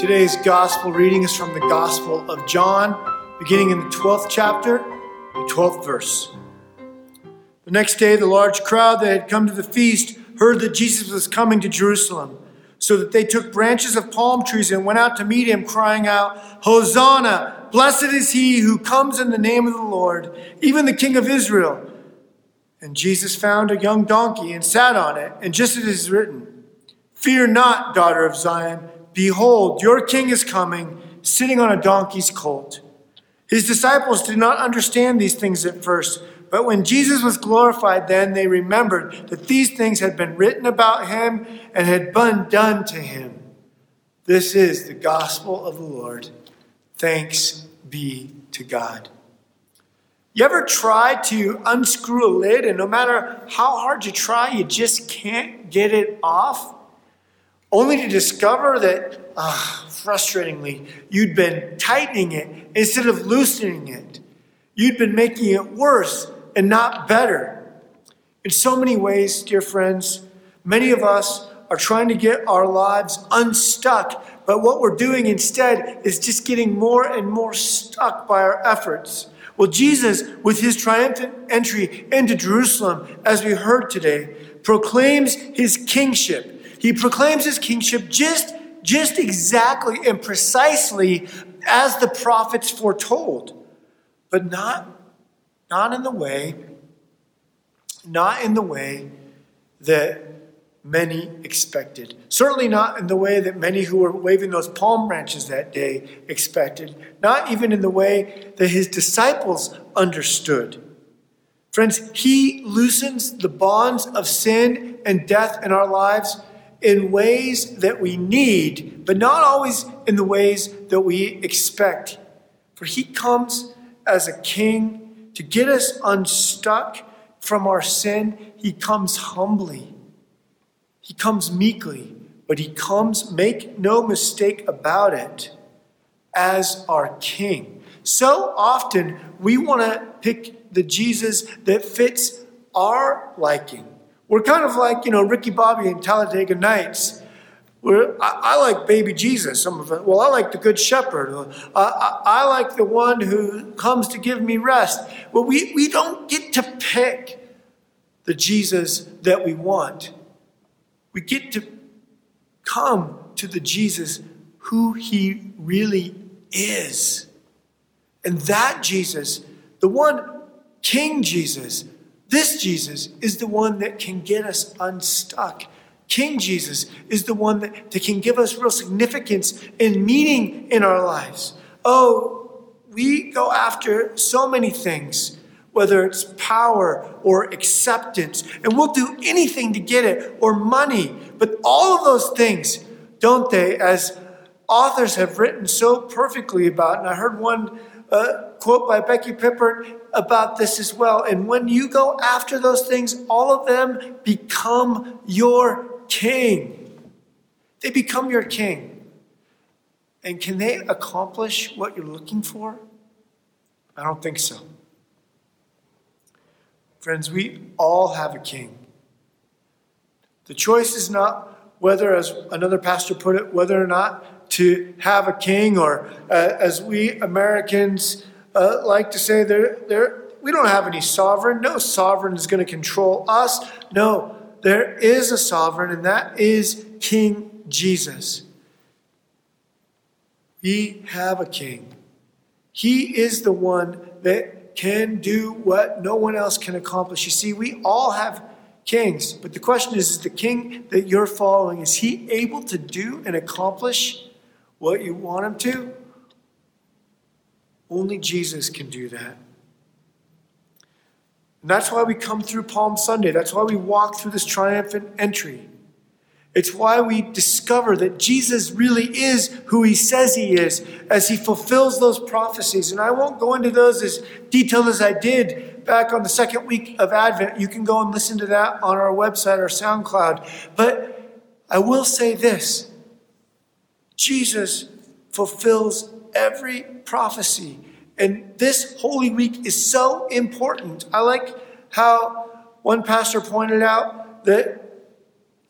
Today's gospel reading is from the Gospel of John, beginning in the 12th chapter, the 12th verse. The next day, the large crowd that had come to the feast heard that Jesus was coming to Jerusalem, so that they took branches of palm trees and went out to meet him, crying out, Hosanna! Blessed is he who comes in the name of the Lord, even the King of Israel. And Jesus found a young donkey and sat on it, and just as it is written, Fear not, daughter of Zion. Behold, your king is coming, sitting on a donkey's colt. His disciples did not understand these things at first, but when Jesus was glorified, then they remembered that these things had been written about him and had been done to him. This is the gospel of the Lord. Thanks be to God. You ever try to unscrew a lid, and no matter how hard you try, you just can't get it off? Only to discover that, ah, frustratingly, you'd been tightening it instead of loosening it. You'd been making it worse and not better. In so many ways, dear friends, many of us are trying to get our lives unstuck, but what we're doing instead is just getting more and more stuck by our efforts. Well, Jesus, with his triumphant entry into Jerusalem, as we heard today, proclaims his kingship. He proclaims his kingship just, just exactly and precisely as the prophets foretold, but not, not in the way, not in the way that many expected. Certainly not in the way that many who were waving those palm branches that day expected, not even in the way that his disciples understood. Friends, he loosens the bonds of sin and death in our lives in ways that we need, but not always in the ways that we expect. For he comes as a king to get us unstuck from our sin. He comes humbly. He comes meekly, but he comes, make no mistake about it, as our king. So often we want to pick the Jesus that fits our liking. We're kind of like, you know, Ricky Bobby and Talladega Nights. We're, I, I, like baby Jesus. Some of it. Well, I like the Good Shepherd. I, I, I like the one who comes to give me rest. Well, we, we don't get to pick the Jesus that we want. We get to come to the Jesus who he really is. And that Jesus, the one King Jesus, this Jesus is the one that can get us unstuck. King Jesus is the one that, that can give us real significance and meaning in our lives. Oh, we go after so many things whether it's power or acceptance, and we'll do anything to get it, or money. But all of those things, don't they, as authors have written so perfectly about, and I heard one uh, quote by Becky Pippert about this as well. And when you go after those things, all of them become your king. They become your king. And can they accomplish what you're looking for? I don't think so. Friends, we all have a king. The choice is not whether, as another pastor put it, whether or not to have a king, or uh, as we Americans uh, like to say, there, there, we don't have any sovereign. No sovereign is going to control us. No, there is a sovereign, and that is King Jesus. We have a king. He is the one that can do what no one else can accomplish. You see, we all have kings, but the question is, is the king that you're following, is he able to do and accomplish what you want him to? Only Jesus can do that. And that's why we come through Palm Sunday. That's why we walk through this triumphant entry. It's why we discover that Jesus really is who he says he is as he fulfills those prophecies. And I won't go into those as detailed as I did back on the second week of Advent. You can go and listen to that on our website or SoundCloud. But I will say this Jesus fulfills every prophecy. And this Holy Week is so important. I like how one pastor pointed out that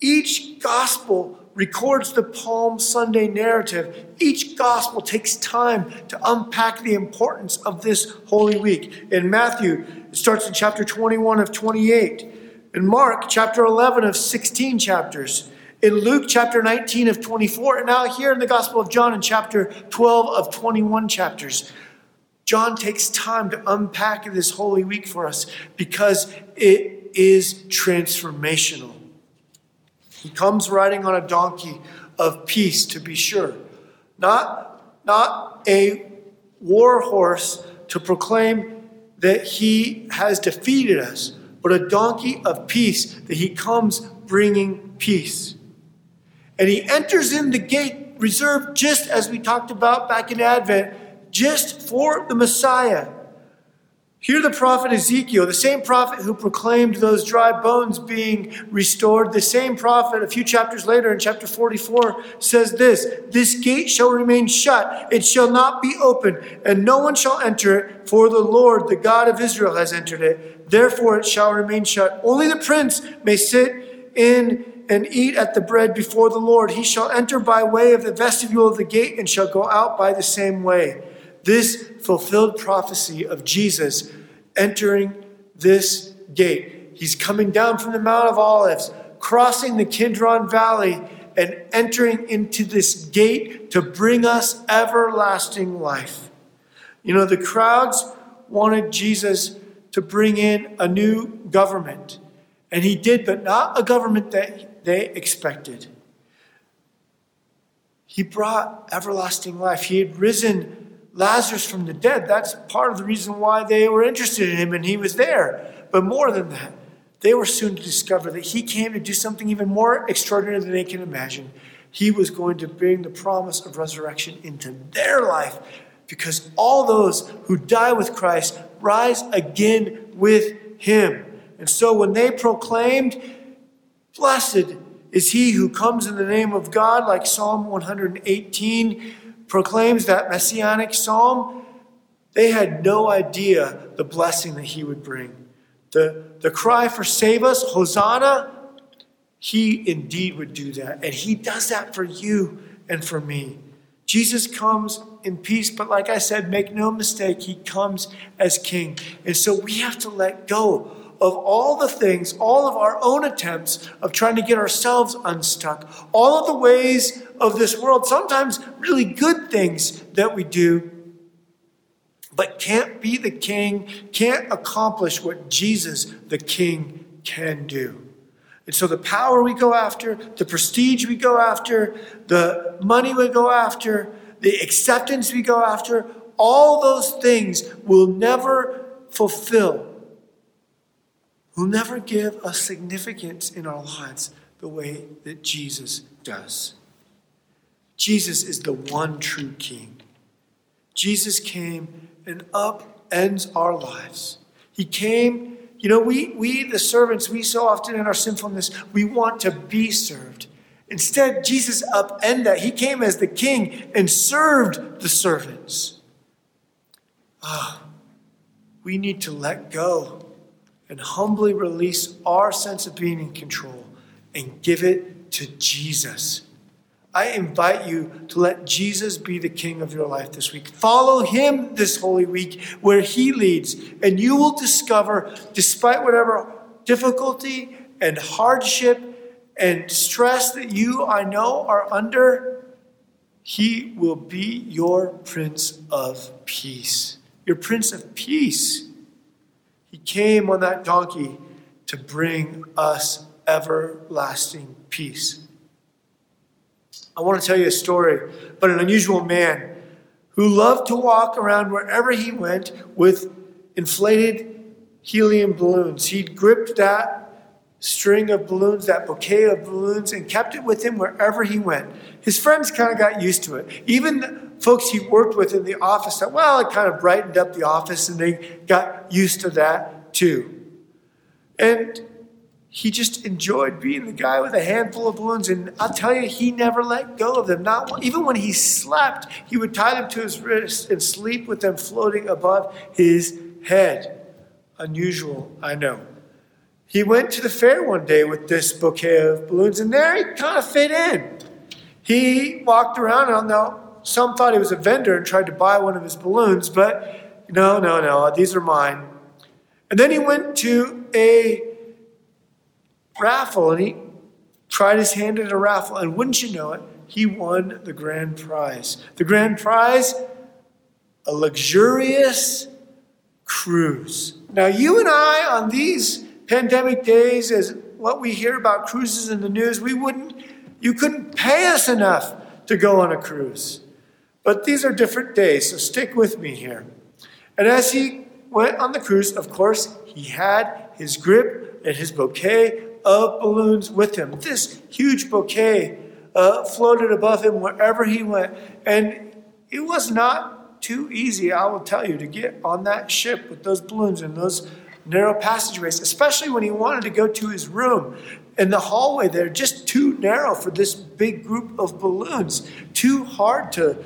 each gospel records the Palm Sunday narrative, each gospel takes time to unpack the importance of this Holy Week. In Matthew, it starts in chapter 21 of 28. In Mark, chapter 11 of 16 chapters. In Luke, chapter 19 of 24. And now here in the Gospel of John, in chapter 12 of 21 chapters. John takes time to unpack this Holy Week for us because it is transformational. He comes riding on a donkey of peace, to be sure. Not, not a war horse to proclaim that he has defeated us, but a donkey of peace, that he comes bringing peace. And he enters in the gate reserved just as we talked about back in Advent, just for the Messiah. Here, the prophet Ezekiel, the same prophet who proclaimed those dry bones being restored, the same prophet a few chapters later in chapter 44 says this This gate shall remain shut, it shall not be open, and no one shall enter it, for the Lord, the God of Israel, has entered it. Therefore, it shall remain shut. Only the prince may sit in and eat at the bread before the Lord. He shall enter by way of the vestibule of the gate and shall go out by the same way this fulfilled prophecy of Jesus entering this gate. He's coming down from the Mount of Olives, crossing the Kidron Valley, and entering into this gate to bring us everlasting life. You know, the crowds wanted Jesus to bring in a new government, and he did, but not a government that they expected. He brought everlasting life. He had risen Lazarus from the dead. That's part of the reason why they were interested in him and he was there. But more than that, they were soon to discover that he came to do something even more extraordinary than they can imagine. He was going to bring the promise of resurrection into their life because all those who die with Christ rise again with him. And so when they proclaimed, Blessed is he who comes in the name of God, like Psalm 118, proclaims that messianic psalm, they had no idea the blessing that he would bring. The, the cry for save us, Hosanna, he indeed would do that. And he does that for you and for me. Jesus comes in peace, but like I said, make no mistake, he comes as king. And so we have to let go of all the things, all of our own attempts of trying to get ourselves unstuck, all of the ways of this world, sometimes really good things that we do, but can't be the king, can't accomplish what Jesus, the king, can do. And so the power we go after, the prestige we go after, the money we go after, the acceptance we go after, all those things will never fulfill will never give us significance in our lives the way that Jesus does. Jesus is the one true King. Jesus came and upends our lives. He came, you know, we, we, the servants, we so often in our sinfulness, we want to be served. Instead, Jesus upended that. He came as the king and served the servants. Ah, we need to let go and humbly release our sense of being in control and give it to Jesus. I invite you to let Jesus be the king of your life this week. Follow him this Holy Week where he leads, and you will discover, despite whatever difficulty and hardship and stress that you, I know, are under, he will be your Prince of Peace. Your Prince of Peace. He came on that donkey to bring us everlasting peace. I want to tell you a story about an unusual man who loved to walk around wherever he went with inflated helium balloons. He'd gripped that string of balloons, that bouquet of balloons, and kept it with him wherever he went. His friends kind of got used to it. Even folks he worked with in the office that, well, it kind of brightened up the office and they got used to that too. And he just enjoyed being the guy with a handful of balloons. And I'll tell you, he never let go of them. Not even when he slept, he would tie them to his wrist and sleep with them floating above his head. Unusual, I know. He went to the fair one day with this bouquet of balloons, and there he kind of fit in. He walked around, and now some thought he was a vendor and tried to buy one of his balloons, but no, no, no, these are mine. And then he went to a raffle and he tried his hand at a raffle, and wouldn't you know it, he won the grand prize. The grand prize, a luxurious cruise. Now, you and I, on these pandemic days, as what we hear about cruises in the news, we wouldn't, you couldn't pay us enough to go on a cruise. But these are different days, so stick with me here. And as he went on the cruise, of course, he had his grip and his bouquet of balloons with him. This huge bouquet uh, floated above him wherever he went. And it was not too easy, I will tell you, to get on that ship with those balloons and those narrow passageways, especially when he wanted to go to his room. In the hallway there, just too narrow for this big group of balloons, too hard to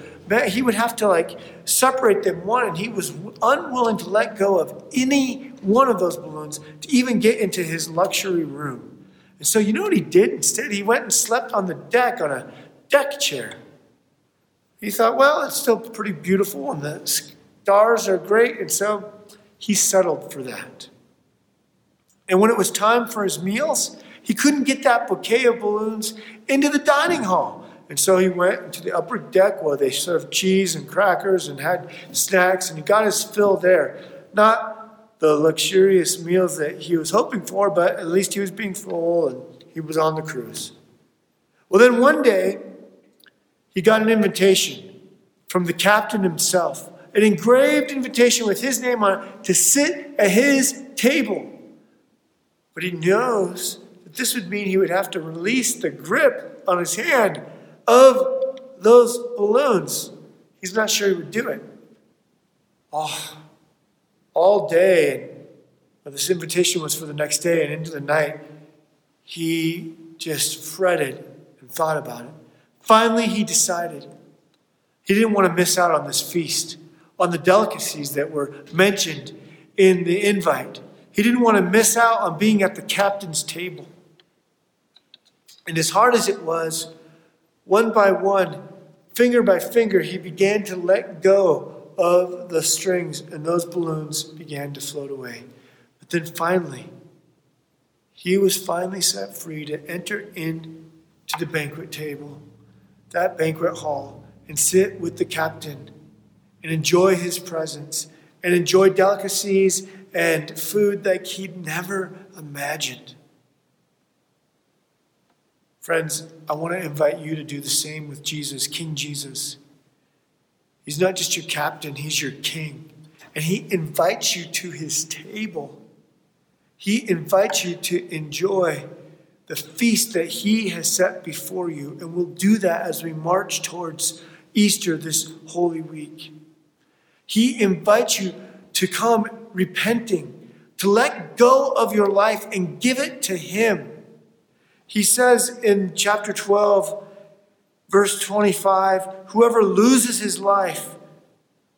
he would have to like separate them one, and he was unwilling to let go of any one of those balloons to even get into his luxury room. And so, you know what he did instead? He went and slept on the deck on a deck chair. He thought, well, it's still pretty beautiful, and the stars are great, and so he settled for that. And when it was time for his meals, he couldn't get that bouquet of balloons into the dining hall. And so he went to the upper deck where they served cheese and crackers and had snacks, and he got his fill there. Not the luxurious meals that he was hoping for, but at least he was being full and he was on the cruise. Well, then one day, he got an invitation from the captain himself, an engraved invitation with his name on it to sit at his table. But he knows this would mean he would have to release the grip on his hand of those balloons. He's not sure he would do it. Oh, all day, and this invitation was for the next day and into the night, he just fretted and thought about it. Finally, he decided he didn't want to miss out on this feast, on the delicacies that were mentioned in the invite. He didn't want to miss out on being at the captain's table. And as hard as it was, one by one, finger by finger, he began to let go of the strings, and those balloons began to float away. But then finally, he was finally set free to enter into the banquet table, that banquet hall, and sit with the captain and enjoy his presence and enjoy delicacies and food like he'd never imagined. Friends, I want to invite you to do the same with Jesus, King Jesus. He's not just your captain, he's your king. And he invites you to his table. He invites you to enjoy the feast that he has set before you. And we'll do that as we march towards Easter this holy week. He invites you to come repenting, to let go of your life and give it to him he says in chapter 12, verse 25 whoever loses his life,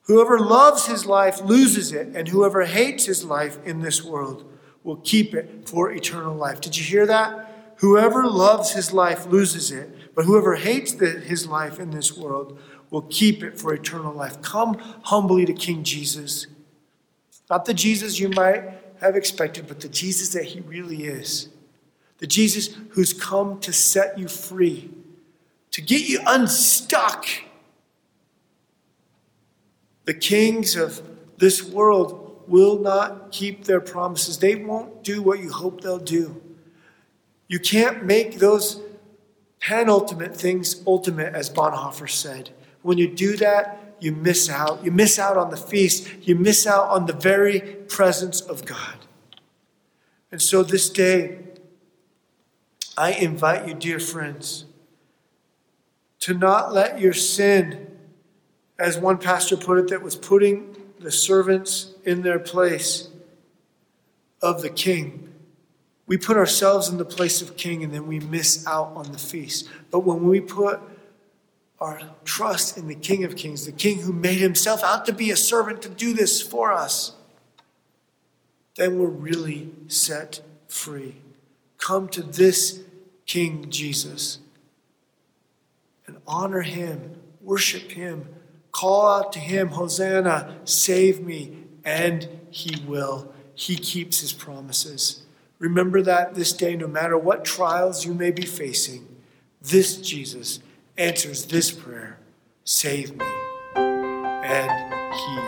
whoever loves his life loses it, and whoever hates his life in this world will keep it for eternal life. Did you hear that? Whoever loves his life loses it, but whoever hates the, his life in this world will keep it for eternal life. Come humbly to King Jesus. Not the Jesus you might have expected, but the Jesus that he really is the Jesus who's come to set you free, to get you unstuck. The kings of this world will not keep their promises. They won't do what you hope they'll do. You can't make those penultimate things ultimate, as Bonhoeffer said. When you do that, you miss out. You miss out on the feast. You miss out on the very presence of God. And so this day, I invite you, dear friends, to not let your sin, as one pastor put it, that was putting the servants in their place of the king. We put ourselves in the place of king and then we miss out on the feast. But when we put our trust in the King of Kings, the King who made himself out to be a servant to do this for us, then we're really set free. Come to this King Jesus and honor him, worship him, call out to him, Hosanna, save me, and he will. He keeps his promises. Remember that this day, no matter what trials you may be facing, this Jesus answers this prayer Save me, and he